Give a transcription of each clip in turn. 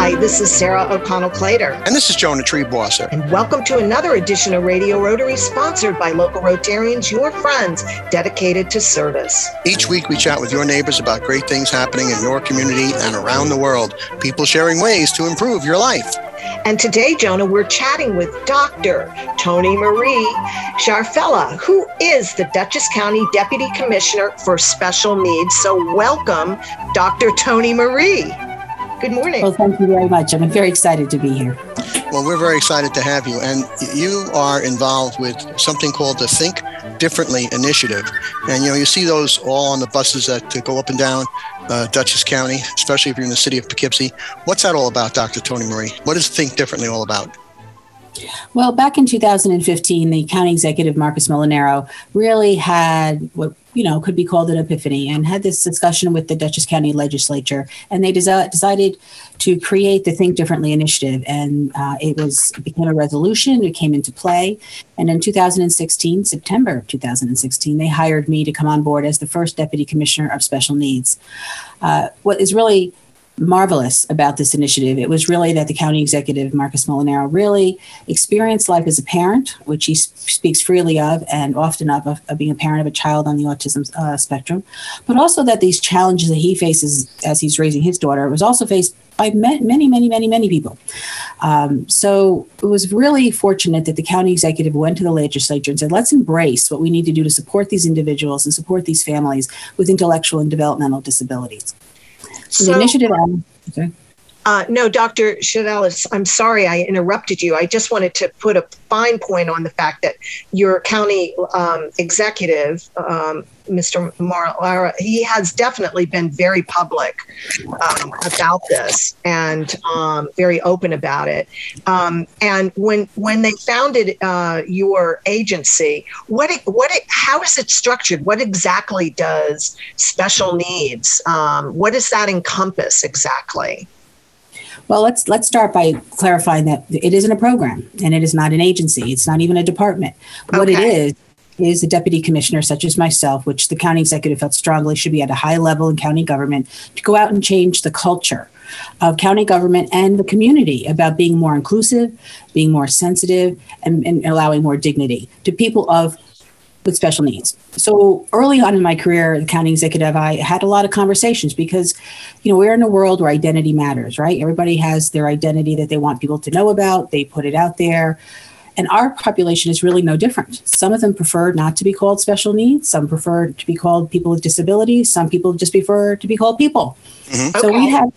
Hi, this is Sarah O'Connell Clater. And this is Jonah Triebwasser. And welcome to another edition of Radio Rotary, sponsored by local Rotarians, your friends, dedicated to service. Each week, we chat with your neighbors about great things happening in your community and around the world, people sharing ways to improve your life. And today, Jonah, we're chatting with Dr. Tony Marie Ciarfella, who is the Dutchess County Deputy Commissioner for Special Needs. So, welcome, Dr. Tony Marie. Good morning. Well, thank you very much. I'm very excited to be here. Well, we're very excited to have you. And you are involved with something called the Think Differently initiative. And, you know, you see those all on the buses that go up and down uh, Dutchess County, especially if you're in the city of Poughkeepsie. What's that all about, Dr. Tony Marie? What is Think Differently all about? Well, back in 2015, the county executive Marcus Molinaro really had what you know could be called an epiphany and had this discussion with the Dutchess County Legislature, and they desi- decided to create the Think Differently initiative, and uh, it was it became a resolution. It came into play, and in 2016, September of 2016, they hired me to come on board as the first deputy commissioner of special needs. Uh, what is really marvelous about this initiative. It was really that the county executive, Marcus Molinaro, really experienced life as a parent, which he speaks freely of and often of, of, of, being a parent of a child on the autism uh, spectrum, but also that these challenges that he faces as he's raising his daughter was also faced by many, many, many, many people. Um, so it was really fortunate that the county executive went to the legislature and said, let's embrace what we need to do to support these individuals and support these families with intellectual and developmental disabilities. So, the initiative. Okay. Uh, no, Dr. Chadelis, I'm sorry I interrupted you. I just wanted to put a fine point on the fact that your county um, executive, um, Mr. Molinaro, he has definitely been very public um, about this and um, very open about it. Um, and when when they founded uh, your agency, what it, what it, how is it structured? What exactly does special needs? Um, what does that encompass exactly? Well, let's let's start by clarifying that it isn't a program and it is not an agency. It's not even a department. What it is is a deputy commissioner such as myself, which the county executive felt strongly should be at a high level in county government to go out and change the culture of county government and the community about being more inclusive, being more sensitive, and, and allowing more dignity to people of with special needs. So early on in my career, the county executive, I had a lot of conversations because, you know, we're in a world where identity matters, right? Everybody has their identity that they want people to know about. They put it out there. And our population is really no different. Some of them prefer not to be called special needs. Some prefer to be called people with disabilities. Some people just prefer to be called people. Mm-hmm. So okay. we had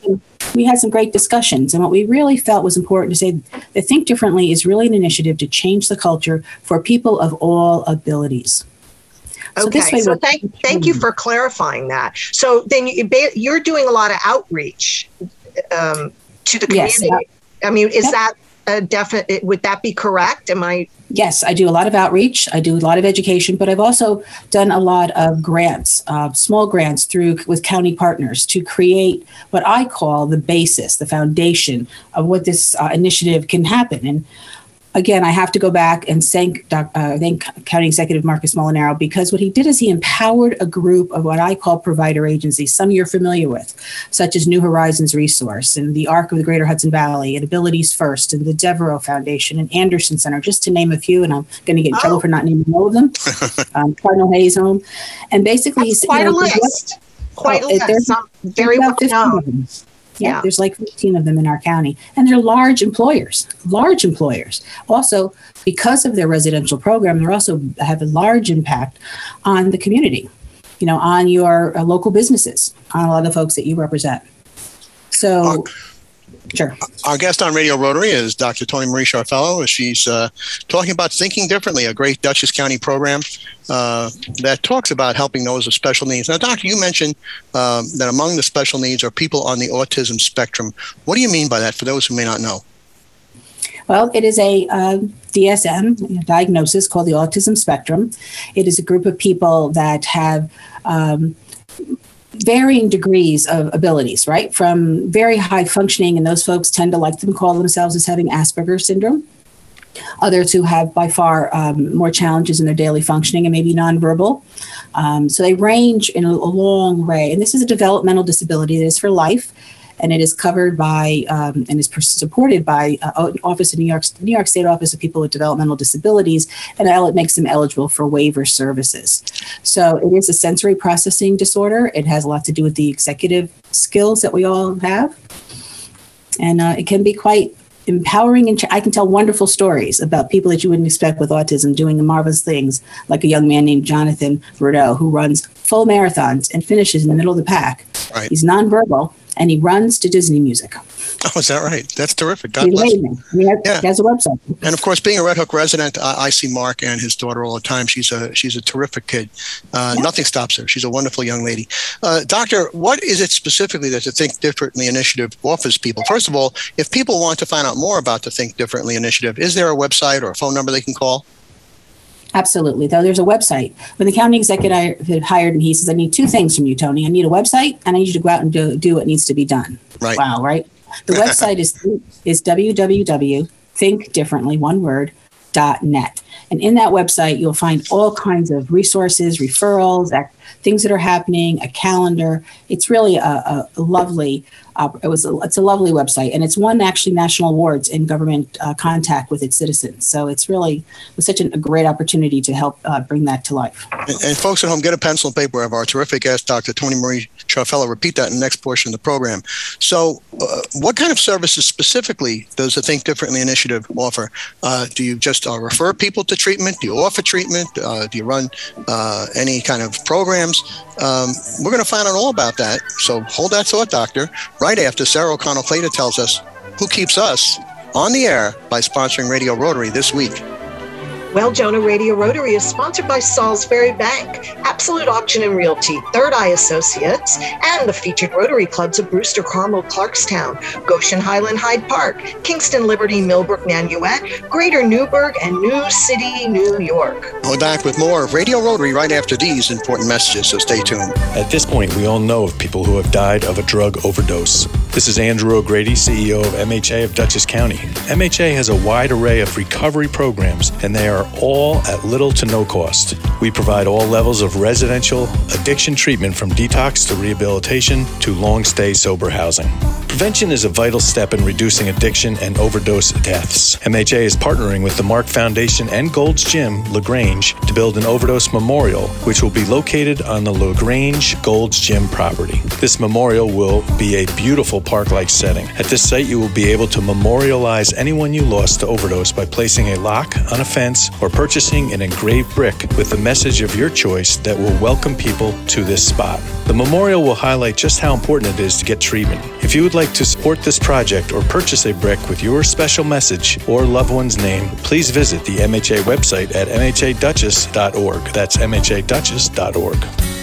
we had some great discussions, and what we really felt was important to say that Think Differently is really an initiative to change the culture for people of all abilities. Okay, so, so thank thank you for clarifying that. So then you, you're doing a lot of outreach um, to the community. Yes, uh, I mean, is yep. that a definite? Would that be correct? Am I? Yes, I do a lot of outreach. I do a lot of education, but I've also done a lot of grants, uh, small grants through with county partners to create what I call the basis, the foundation of what this uh, initiative can happen. And again, I have to go back and thank, uh, thank County Executive Marcus Molinaro because what he did is he empowered a group of what I call provider agencies, some you're familiar with, such as New Horizons Resource and the ARC of the Greater Hudson Valley and Abilities First and the Devereux Foundation and Anderson Center, just to name a few. And I'm going to get in oh. trouble for not naming all of them. um, Cardinal Hayes Home. And basically, That's quite you know, a list. Quite a list. There's, Some very well known. Yeah, there's like 15 of them in our county, and they're large employers. Large employers. Also, because of their residential program, they're also have a large impact on the community. You know, on your uh, local businesses, on a lot of the folks that you represent. So. Sure. Our guest on Radio Rotary is Dr. Tony Marie Ciarfella. She's uh, talking about Thinking Differently, a great Dutchess County program uh, that talks about helping those with special needs. Now, Doctor, you mentioned um, that among the special needs are people on the autism spectrum. What do you mean by that for those who may not know? Well, it is a uh, DSM a diagnosis called the autism spectrum. It is a group of people that have um, varying degrees of abilities, right? From very high functioning, and those folks tend to like to call themselves as having Asperger's syndrome. Others who have by far um, more challenges in their daily functioning and maybe nonverbal. Um, so they range in a, a long way. And this is a developmental disability that is for life and it is covered by um, and is supported by uh, Office of New York New York State Office of People with Developmental Disabilities, and it makes them eligible for waiver services. So it is a sensory processing disorder. It has a lot to do with the executive skills that we all have, and uh, it can be quite empowering and I can tell wonderful stories about people that you wouldn't expect with autism doing the marvelous things, like a young man named Jonathan Bordeaux who runs full marathons and finishes in the middle of the pack. Right. He's nonverbal and he runs to Disney music. Oh, is that right? That's terrific. God He's bless him. He has, yeah. he has a website. And of course, being a Red Hook resident, I, I see Mark and his daughter all the time. She's a she's a terrific kid. Uh, yeah. Nothing stops her. She's a wonderful young lady. Uh, doctor, what is it specifically that the Think Differently initiative offers people? First of all, if people want to find out more about the Think Differently initiative, is there a website or a phone number they can call? Absolutely. Though there's a website. When the county executive hired me, he says, I need two things from you, Tony. I need a website and I need you to go out and do, do what needs to be done. Right. Wow, right? The website is is www.thinkdifferently, one word, dot net. And in that website, you'll find all kinds of resources, referrals, things that are happening, a calendar. It's really a, a, a lovely uh, it was a, it's a lovely website, and it's won actually national awards in government uh, contact with its citizens. So it's really it such an, a great opportunity to help uh, bring that to life. And, and, folks at home, get a pencil and paper. Have our terrific guest, Dr. Tony Marie Ciarfella, repeat that in the next portion of the program. So, uh, what kind of services specifically does the Think Differently initiative offer? Uh, do you just uh, refer people to treatment? Do you offer treatment? do you run any kind of programs? Um, we're going to find out all about that. So hold that thought, doctor right after Sarah O'Connell Clater tells us who keeps us on the air by sponsoring Radio Rotary this week. Well, Jonah Radio Rotary is sponsored by Salisbury Bank, Absolute Auction and Realty, Third Eye Associates, and the featured Rotary clubs of Brewster, Carmel, Clarkstown, Goshen Highland, Hyde Park, Kingston, Liberty, Millbrook, Nanuet, Greater Newburgh, and New City, New York. We'll be back with more of Radio Rotary right after these important messages, so stay tuned. At this point, we all know of people who have died of a drug overdose. This is Andrew O'Grady, CEO of MHA of Dutchess County. MHA has a wide array of recovery programs, and they are all at little to no cost. We provide all levels of residential addiction treatment from detox to rehabilitation to long stay sober housing. Prevention is a vital step in reducing addiction and overdose deaths. MHA is partnering with the Mark Foundation and Gold's Gym, LaGrange, to build an overdose memorial, which will be located on the LaGrange Gold's Gym property. This memorial will be a beautiful park like setting. At this site, you will be able to memorialize anyone you lost to overdose by placing a lock on a fence or purchasing an engraved brick with the message of your choice that will welcome people to this spot. The memorial will highlight just how important it is to get treatment. If you would like to support this project or purchase a brick with your special message or loved one's name, please visit the MHA website at mhadutchess.org. That's mhadutchess.org.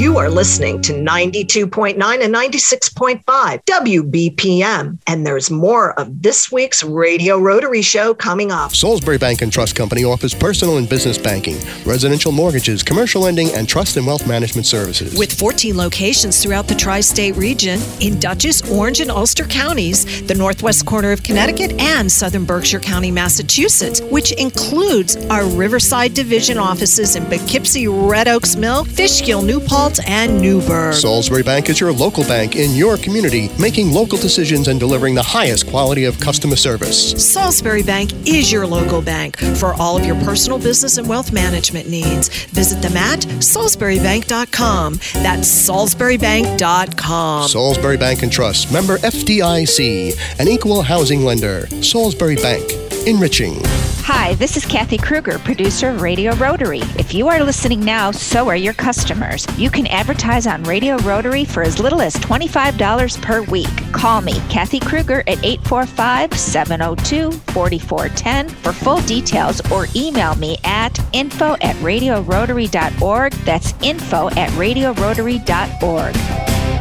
You are listening to 92.9 and 96.5 WBPM. And there's more of this week's Radio Rotary Show coming up. Salisbury Bank and Trust Company offers personal and business banking, residential mortgages, commercial lending, and trust and wealth management services. With 14 locations throughout the tri state region in Dutchess, Orange, and Ulster counties, the northwest corner of Connecticut, and southern Berkshire County, Massachusetts, which includes our Riverside Division offices in Poughkeepsie, Red Oaks Mill, Fishkill, New Paltz, and Newburgh. Salisbury Bank is your local bank in your community, making local decisions and delivering the highest quality of customer service. Salisbury Bank is your local bank for all of your personal business and wealth management needs. Visit them at salisburybank.com. That's salisburybank.com. Salisbury Bank and Trust, member FDIC, an equal housing lender. Salisbury Bank, enriching. Hi, this is Kathy Kruger, producer of Radio Rotary. If you are listening now, so are your customers. You can advertise on Radio Rotary for as little as $25 per week. Call me, Kathy Kruger, at 845 702 4410 for full details or email me at info at radiorotary.org. That's info at radiorotary.org.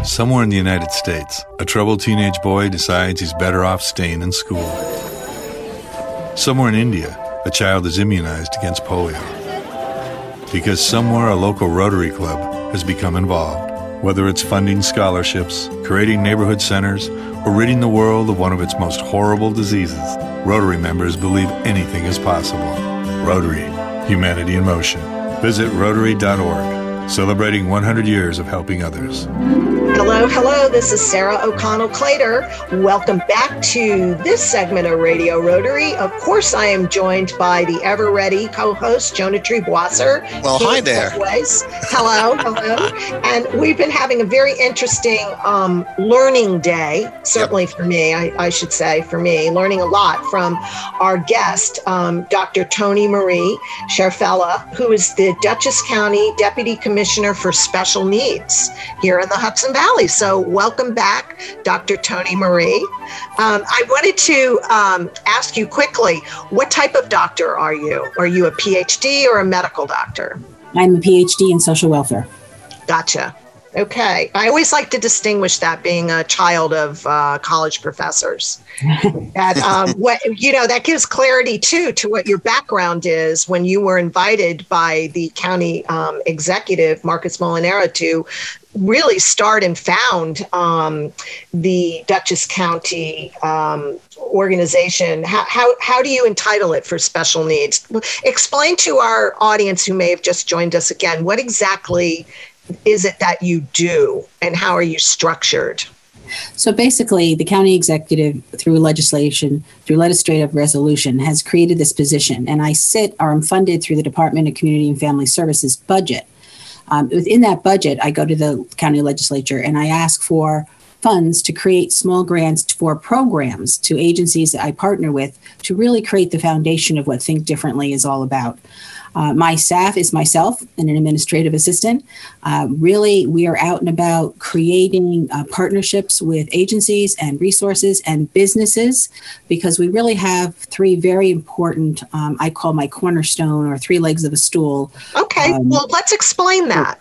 Somewhere in the United States, a troubled teenage boy decides he's better off staying in school. Somewhere in India, a child is immunized against polio. Because somewhere a local Rotary Club has become involved, whether it's funding scholarships, creating neighborhood centers, or ridding the world of one of its most horrible diseases, Rotary members believe anything is possible. Rotary, humanity in motion. Visit Rotary.org, celebrating 100 years of helping others. Hello, hello. This is Sarah O'Connell Clater. Welcome back to this segment of Radio Rotary. Of course, I am joined by the ever ready co host, Jonah Triebwasser. Well, hi there. Always. Hello, hello. and we've been having a very interesting um, learning day, certainly yep. for me, I, I, should say, for me, learning a lot from our guest, um, Dr. Tony Marie Ciarfella, who is the Dutchess County Deputy Commissioner for Special Needs here in the Hudson Valley. Valley. So, welcome back, Dr. Tony Marie. Um, I wanted to um, ask you quickly what type of doctor are you? Are you a PhD or a medical doctor? I'm a PhD in social welfare. Gotcha. Okay. I always like to distinguish that being a child of uh, college professors. that um, what you know that gives clarity too to what your background is when you were invited by the county um, executive Marcus Molinaro to really start and found um, the Dutchess County um, organization. How, how, how do you entitle it for special needs? Explain to our audience who may have just joined us again what exactly is it that you do and how are you structured? So basically, the county executive, through legislation, through legislative resolution, has created this position. And I sit or I'm funded through the Department of Community and Family Services budget. Um, within that budget, I go to the county legislature and I ask for funds to create small grants for programs to agencies that I partner with to really create the foundation of what Think Differently is all about. Uh, my staff is myself and an administrative assistant. Uh, really, we are out and about creating uh, partnerships with agencies and resources and businesses because we really have three very important, um, I call my cornerstone or three legs of a stool. Okay, um, well, let's explain that.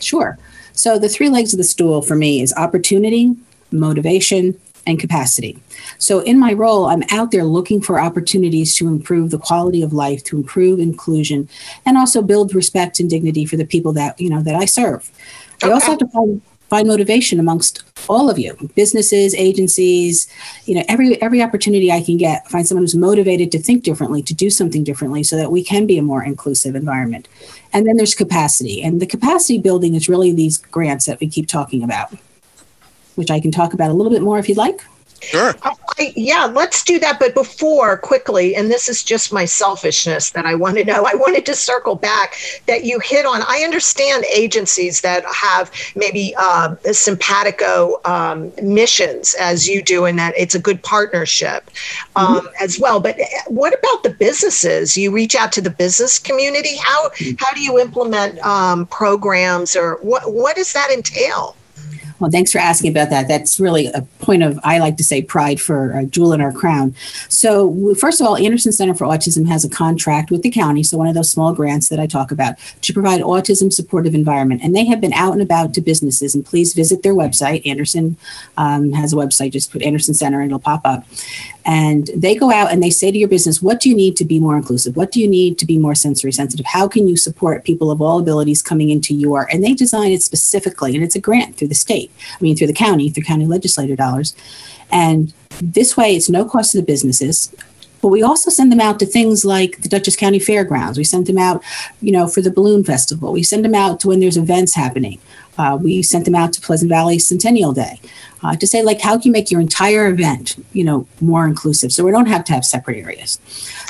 Sure. So, the three legs of the stool for me is opportunity, motivation, and capacity. So, in my role, I'm out there looking for opportunities to improve the quality of life, to improve inclusion, and also build respect and dignity for the people that you know that I serve. Okay. I also have to find, find motivation amongst all of you, businesses, agencies, you know, every every opportunity I can get, find someone who's motivated to think differently, to do something differently, so that we can be a more inclusive environment. And then there's capacity, and the capacity building is really these grants that we keep talking about which I can talk about a little bit more if you'd like. Sure. I, yeah, let's do that. But before, quickly, and this is just my selfishness that I want to know. I wanted to circle back that you hit on. I understand agencies that have maybe uh, simpatico um, missions as you do, and that it's a good partnership um, mm-hmm. as well. But eh, what about the businesses? You reach out to the business community. How mm-hmm. how do you implement um, programs, or what what does that entail? Well, thanks for asking about that. That's really a point of, I like to say, pride for a jewel in our crown. So, first of all, Anderson Center for Autism has a contract with the county, so one of those small grants that I talk about, to provide autism supportive environment. And they have been out and about to businesses, and please visit their website. Anderson um, has a website, just put Anderson Center and it'll pop up. And they go out and they say to your business, what do you need to be more inclusive? What do you need to be more sensory sensitive? How can you support people of all abilities coming into your? And they design it specifically, and it's a grant through the state, I mean, through the county, through county legislator dollars. And this way, it's no cost to the businesses. But we also send them out to things like the Dutchess County Fairgrounds. We send them out, you know, for the balloon festival. We send them out to when there's events happening. Uh, we sent them out to Pleasant Valley Centennial Day uh, to say like how can you make your entire event you know more inclusive so we don't have to have separate areas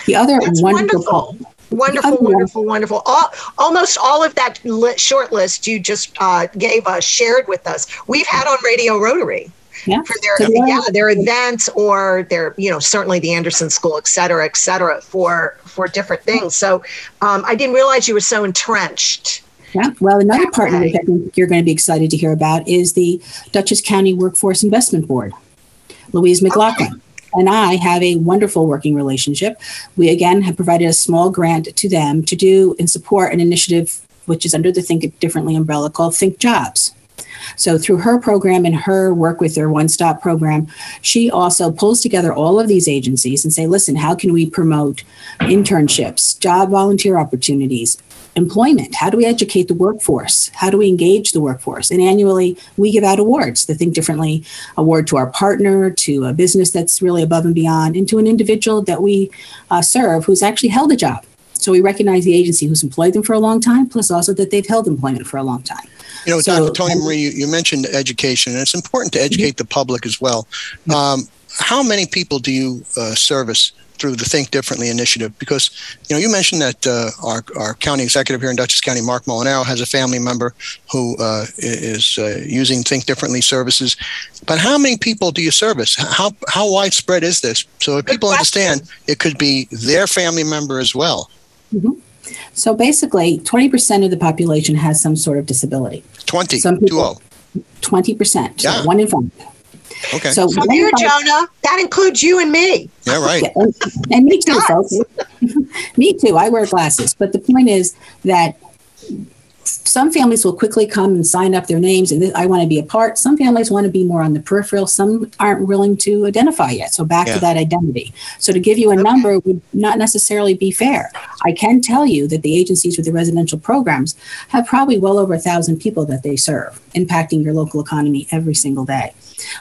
the other That's wonderful wonderful wonderful wonderful wonderful all, almost all of that short list you just uh, gave us shared with us we've had on radio rotary yeah. for their so yeah their events or their you know certainly the anderson school et cetera et cetera for for different things so um, i didn't realize you were so entrenched yeah. Well, another partner that I think you're going to be excited to hear about is the Dutchess County Workforce Investment Board. Louise McLaughlin. Okay. And I have a wonderful working relationship. We again have provided a small grant to them to do and support an initiative which is under the Think Differently umbrella called Think Jobs. So, through her program and her work with their one stop program, she also pulls together all of these agencies and say, listen, how can we promote internships, job volunteer opportunities, employment? How do we educate the workforce? How do we engage the workforce? And annually, we give out awards the Think Differently award to our partner, to a business that's really above and beyond, and to an individual that we uh, serve who's actually held a job. So we recognize the agency who's employed them for a long time, plus also that they've held employment for a long time. You know, so, Dr. Tony Marie, you, you, mentioned education, and it's important to educate mm-hmm. the public as well. Um, how many people do you uh, service through the Think Differently initiative? Because you know you mentioned that uh, our our county executive here in Dutchess County, Mark Molinaro, has a family member who uh, is uh, using Think Differently services. But how many people do you service? How how widespread is this? So if people understand, it could be their family member as well. Mm-hmm. So basically, 20% of the population has some sort of disability. 20, some people, 20%. Yeah. So one in five. Okay. So From you, Jonah, that includes you and me. Yeah, right. and, and me too, folks. me too. I wear glasses. But the point is that some families will quickly come and sign up their names and I want to be a part. Some families want to be more on the peripheral. Some aren't willing to identify yet. So back yeah. to that identity. So to give you a okay. number would not necessarily be fair. I can tell you that the agencies with the residential programs have probably well over a thousand people that they serve, impacting your local economy every single day.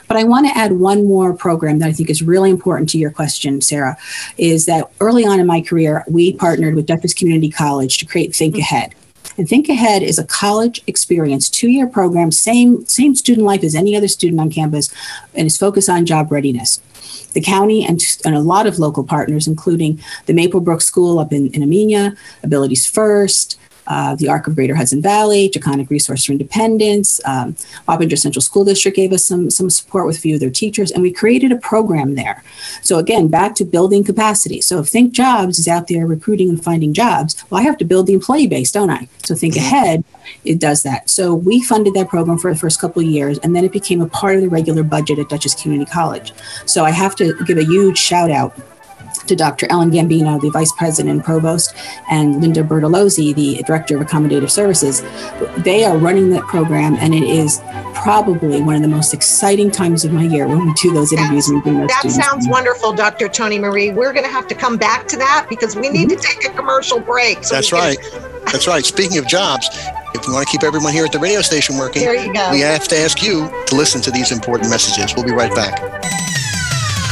But I want to add one more program that I think is really important to your question, Sarah, is that early on in my career, we partnered with Dutchess Community College to create Think mm-hmm. And Think Ahead is a college experience, two-year program, same same student life as any other student on campus, and is focused on job readiness. The county and, and a lot of local partners, including the Maplebrook School up in, in Amenia, Abilities First, uh, the ARC of Greater Hudson Valley, Taconic Resource for Independence, um, Wappinger Central School District gave us some, some support with a few of their teachers, and we created a program there. So again, back to building capacity. So if Think Jobs is out there recruiting and finding jobs, well, I have to build the employee base, don't I? So Think mm-hmm. Ahead, it does that. So we funded that program for the first couple of years, and then it became a part of the regular budget at Dutchess Community College. So I have to give a huge shout out to Dr. Ellen Gambino, the Vice President and Provost, and Linda Bertolozzi, the Director of Accommodative Services. They are running that program, and it is probably one of the most exciting times of my year when we do those interviews and bring those That sounds wonderful, Dr. Tony Marie. We're going to have to come back to that because we need mm-hmm. to take a commercial break. So That's right. That's right. Speaking of jobs, if we want to keep everyone here at the radio station working, we have to ask you to listen to these important messages. We'll be right back.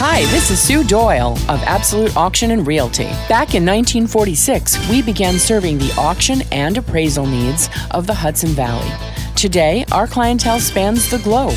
Hi, this is Sue Doyle of Absolute Auction and Realty. Back in 1946, we began serving the auction and appraisal needs of the Hudson Valley. Today, our clientele spans the globe,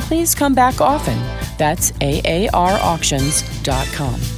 please come back often. That's AARauctions.com.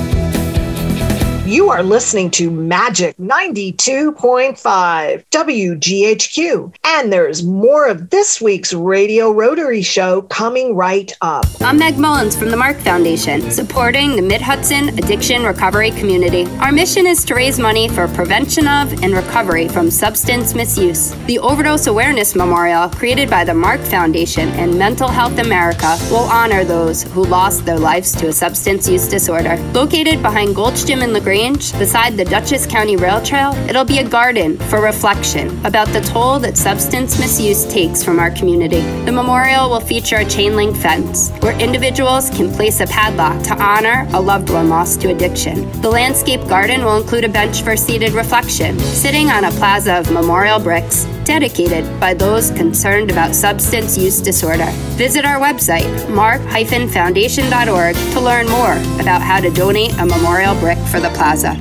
You are listening to Magic 92.5 WGHQ. And there's more of this week's Radio Rotary Show coming right up. I'm Meg Mullins from the Mark Foundation, supporting the Mid Hudson addiction recovery community. Our mission is to raise money for prevention of and recovery from substance misuse. The Overdose Awareness Memorial, created by the Mark Foundation and Mental Health America, will honor those who lost their lives to a substance use disorder. Located behind Gold's Gym in LaGrange, Beside the Dutchess County Rail Trail, it'll be a garden for reflection about the toll that substance misuse takes from our community. The memorial will feature a chain link fence where individuals can place a padlock to honor a loved one lost to addiction. The landscape garden will include a bench for seated reflection, sitting on a plaza of memorial bricks dedicated by those concerned about substance use disorder. Visit our website, mark-foundation.org, to learn more about how to donate a memorial brick for the. Plaza.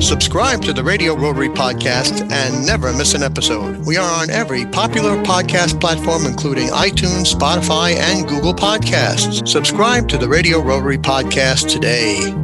Subscribe to the Radio Rotary Podcast and never miss an episode. We are on every popular podcast platform, including iTunes, Spotify, and Google Podcasts. Subscribe to the Radio Rotary Podcast today.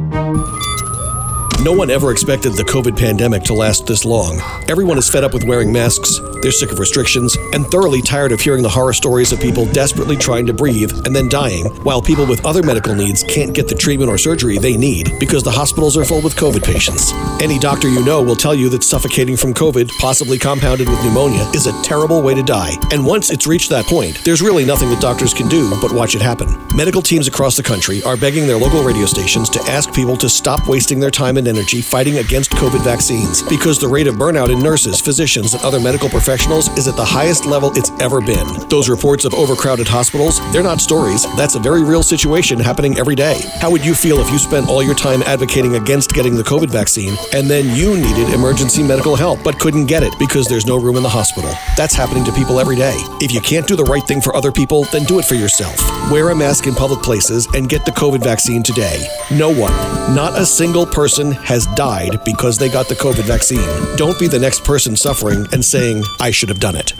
No one ever expected the COVID pandemic to last this long. Everyone is fed up with wearing masks, they're sick of restrictions, and thoroughly tired of hearing the horror stories of people desperately trying to breathe and then dying, while people with other medical needs can't get the treatment or surgery they need because the hospitals are full with COVID patients. Any doctor you know will tell you that suffocating from COVID, possibly compounded with pneumonia, is a terrible way to die. And once it's reached that point, there's really nothing that doctors can do but watch it happen. Medical teams across the country are begging their local radio stations to ask people to stop wasting their time and energy fighting against COVID vaccines because the rate of burnout in nurses, physicians, and other medical professionals is at the highest level it's ever been. Those reports of overcrowded hospitals, they're not stories. That's a very real situation happening every day. How would you feel if you spent all your time advocating against getting the COVID vaccine and then you needed emergency medical help but couldn't get it because there's no room in the hospital? That's happening to people every day. If you can't do the right thing for other people, then do it for yourself. Wear a mask in public places and get the COVID vaccine today. No one, not a single person has died because they got the COVID vaccine. Don't be the next person suffering and saying, I should have done it.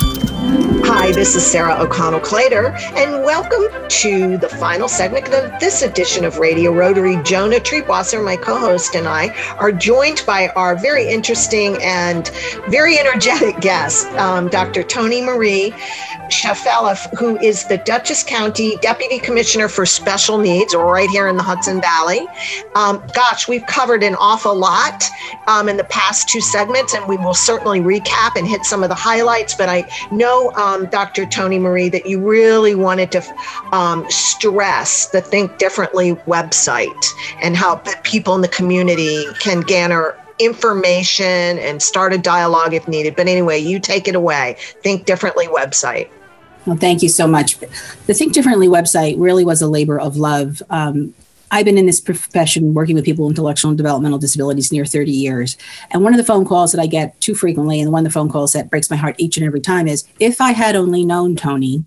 Hi, this is Sarah O'Connell Clater, and welcome to the final segment of this edition of Radio Rotary. Jonah Triebwasser, my co host, and I are joined by our very interesting and very energetic guest, um, Dr. Tony Marie Ciarfella, who is the Dutchess County Deputy Commissioner for Special Needs, right here in the Hudson Valley. Um, gosh, we've covered an awful lot um, in the past two segments, and we will certainly recap and hit some of the highlights. But I know, um, Dr. Tony Marie, that you really wanted to um, stress the Think Differently website and how people in the community can garner information and start a dialogue if needed. But anyway, you take it away. Think Differently website. Well, thank you so much. The Think Differently website really was a labor of love. Um, I've been in this profession working with people with intellectual and developmental disabilities near 30 years. And one of the phone calls that I get too frequently, and one of the phone calls that breaks my heart each and every time is if I had only known Tony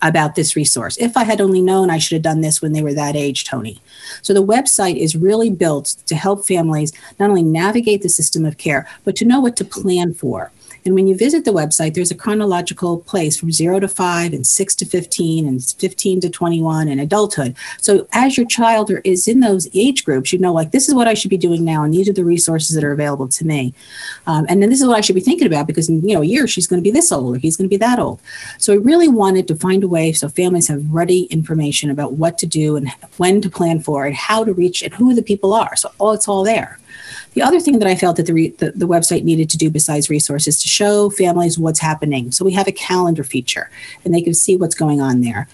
about this resource, if I had only known I should have done this when they were that age, Tony. So the website is really built to help families not only navigate the system of care, but to know what to plan for. And when you visit the website, there's a chronological place from zero to five and six to 15 and 15 to 21 and adulthood. So as your child is in those age groups, you know, like this is what I should be doing now. And these are the resources that are available to me. Um, and then this is what I should be thinking about because in, you know, a year she's going to be this old or he's going to be that old. So I really wanted to find a way so families have ready information about what to do and when to plan for and how to reach and who the people are. So all it's all there. The other thing that I felt that the, re- the, the website needed to do besides resources to show families what's happening. So we have a calendar feature and they can see what's going on there.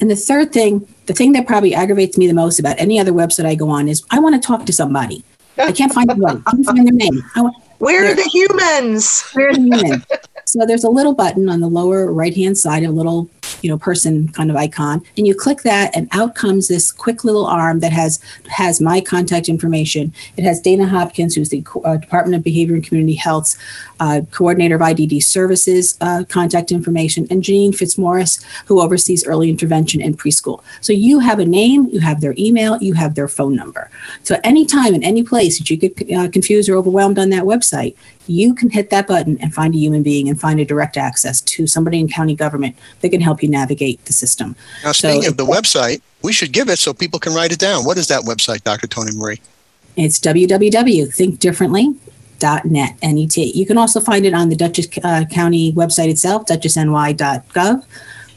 And the third thing, the thing that probably aggravates me the most about any other website I go on is I want to talk to somebody. I can't find them. I can't find their name. Want, where are the humans? Where are the humans? so there's a little button on the lower right hand side, a little you know person kind of icon, and you click that, and out comes this quick little arm that has has my contact information. It has Dana Hopkins, who's the uh, Department of Behavior and Community Health's uh, coordinator of IDD services uh, contact information, and Janine Fitzmaurice, who oversees early intervention in preschool. So you have a name, you have their email, you have their phone number. So anytime in any place that you get uh, confused or overwhelmed on that website, you can hit that button and find a human being and find a direct access to somebody in county government that can help you navigate the system. Now, speaking so, of the website, we should give it so people can write it down. What is that website, Dr. Tony Marie? It's www.thinkdifferently.net, N-E-T. You can also find it on the Dutchess uh, County website itself, dutchessny.gov.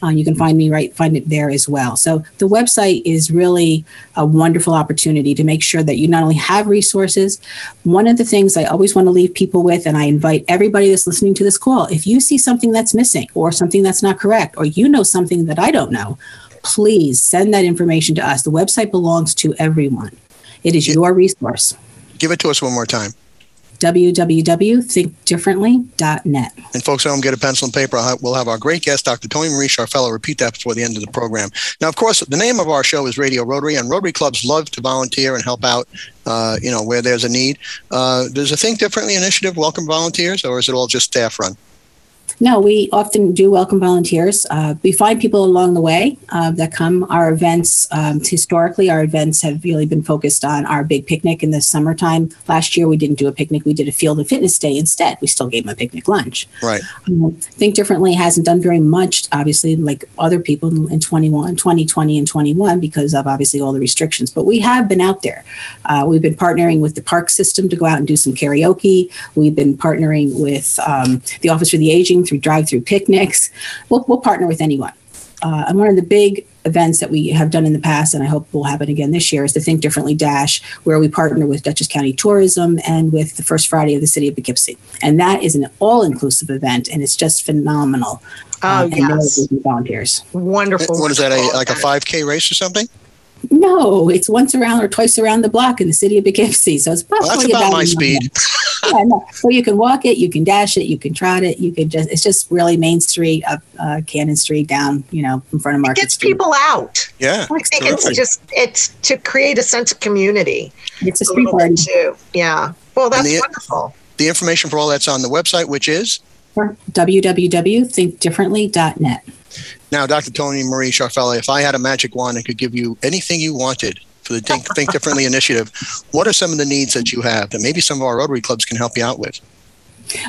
Uh, you can find me right, find it there as well. So the website is really a wonderful opportunity to make sure that you not only have resources. One of the things I always want to leave people with, and I invite everybody that's listening to this call, if you see something that's missing or something that's not correct, or you know something that I don't know, please send that information to us. The website belongs to everyone. It is your resource. Give it to us one more time www.thinkdifferently.net. And folks at home, get a pencil and paper. We'll have our great guest, Dr. Tony Marie Ciarfella, repeat that before the end of the program. Now, of course, the name of our show is Radio Rotary, and Rotary clubs love to volunteer and help out, uh, you know, where there's a need. Uh, does a Think Differently initiative welcome volunteers, or is it all just staff run? No, we often do welcome volunteers. Uh, we find people along the way uh, that come. Our events, um, historically, our events have really been focused on our big picnic in the summertime. Last year, we didn't do a picnic. We did a field and fitness day instead. We still gave them a picnic lunch. Right. Um, Think Differently hasn't done very much, obviously, like other people in 21, 2020 and 21 because of obviously all the restrictions. But we have been out there. Uh, we've been partnering with the park system to go out and do some karaoke. We've been partnering with um, the Office for the Aging through drive-through picnics. We'll, we'll partner with anyone. Uh, and one of the big events that we have done in the past, and I hope will happen again this year, is the Think Differently Dash, where we partner with Dutchess County Tourism and with the First Friday of the City of Poughkeepsie. And that is an all-inclusive event, and it's just phenomenal. Oh, um, yes. volunteers. Wonderful. What is that, a, like a 5K race or something? No, it's once around or twice around the block in the city of Poughkeepsie. So it's probably well, that's about, about my speed. yeah, no. So you can walk it, you can dash it, you can trot it. You can just, it's just really Main Street up uh, Cannon Street down, you know, in front of Market It gets Street. people out. Yeah. I think it's just, it's to create a sense of community. It's a street party. Too. Yeah. Well, that's the, wonderful. The information for all that's on the website, which is? www.thinkdifferently.net. Now, Dr. Tony Marie Ciarfella, if I had a magic wand and could give you anything you wanted for the Think, Think Differently initiative, what are some of the needs that you have that maybe some of our Rotary clubs can help you out with?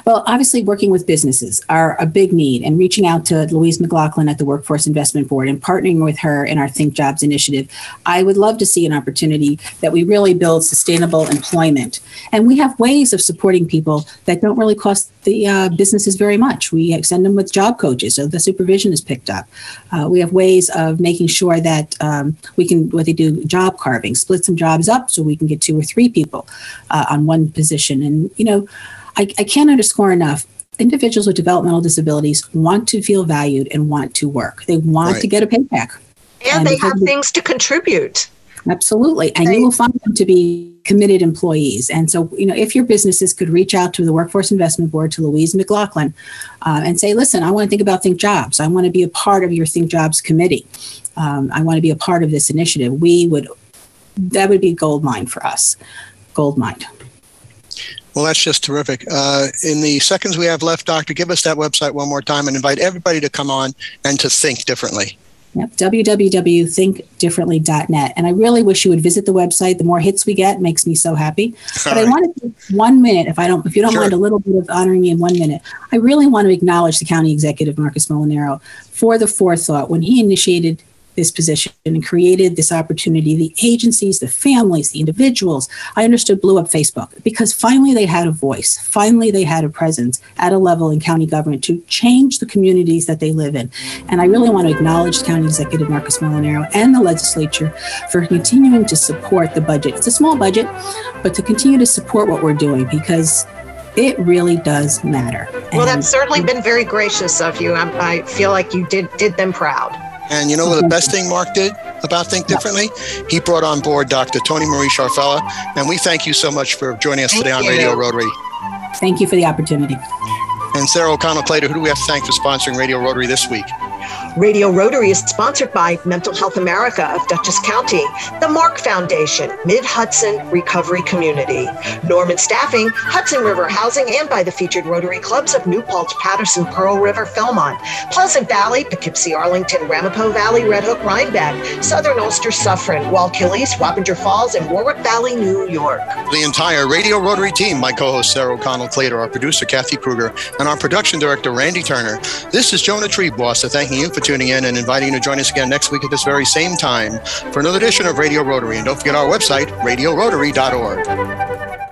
Well, obviously, working with businesses are a big need, and reaching out to Louise McLaughlin at the Workforce Investment Board and partnering with her in our Think Jobs initiative, I would love to see an opportunity that we really build sustainable employment. And we have ways of supporting people that don't really cost the uh, businesses very much. We send them with job coaches, so the supervision is picked up. Uh, we have ways of making sure that um, we can, what they do, job carving, split some jobs up so we can get two or three people uh, on one position. And, you know, I, I can't underscore enough individuals with developmental disabilities want to feel valued and want to work. They want right. to get a paycheck. And, and they have things to contribute. Absolutely. And you will find them to be committed employees. And so, you know, if your businesses could reach out to the Workforce Investment Board, to Louise McLaughlin, uh, and say, listen, I want to think about Think Jobs. I want to be a part of your Think Jobs committee. Um, I want to be a part of this initiative. We would, that would be gold mine for us. Gold mine. Well, that's just terrific. Uh, in the seconds we have left, Doctor, give us that website one more time and invite everybody to come on and to think differently. Yep, www.thinkdifferently.net. And I really wish you would visit the website. The more hits we get makes me so happy. But right. I want to take one minute, if I don't, if you don't sure. mind, a little bit of honoring me in one minute. I really want to acknowledge the county executive, Marcus Molinaro, for the forethought when he initiated this position and created this opportunity. The agencies, the families, the individuals, I understood blew up Facebook because finally they had a voice. Finally, they had a presence at a level in county government to change the communities that they live in. And I really want to acknowledge County Executive Marcus Molinaro and the legislature for continuing to support the budget. It's a small budget, but to continue to support what we're doing because it really does matter. Well, and that's certainly been very gracious of you. I, I feel like you did did them proud. And you know what the best thing Mark did about Think Differently? He brought on board Dr. Tony Marie Ciarfella. And we thank you so much for joining us thank today on you. Radio Rotary. Thank you for the opportunity. And Sarah O'Connell Clater, who do we have to thank for sponsoring Radio Rotary this week? Radio Rotary is sponsored by Mental Health America of Dutchess County, the Mark Foundation, Mid Hudson Recovery Community, Norman Staffing, Hudson River Housing, and by the featured Rotary Clubs of New Paltz, Patterson, Pearl River, Philmont, Pleasant Valley, Poughkeepsie, Arlington, Ramapo Valley, Red Hook, Rhinebeck, Southern Ulster, Suffern, Wallkill Wappinger Falls, and Warwick Valley, New York. The entire Radio Rotary team, my co host Sarah O'Connell Clater, our producer Kathy Kruger, and our production director Randy Turner. This is Jonah Triebwasser thanking you for tuning in and inviting you to join us again next week at this very same time for another edition of Radio Rotary. And don't forget our website, radiorotary.org.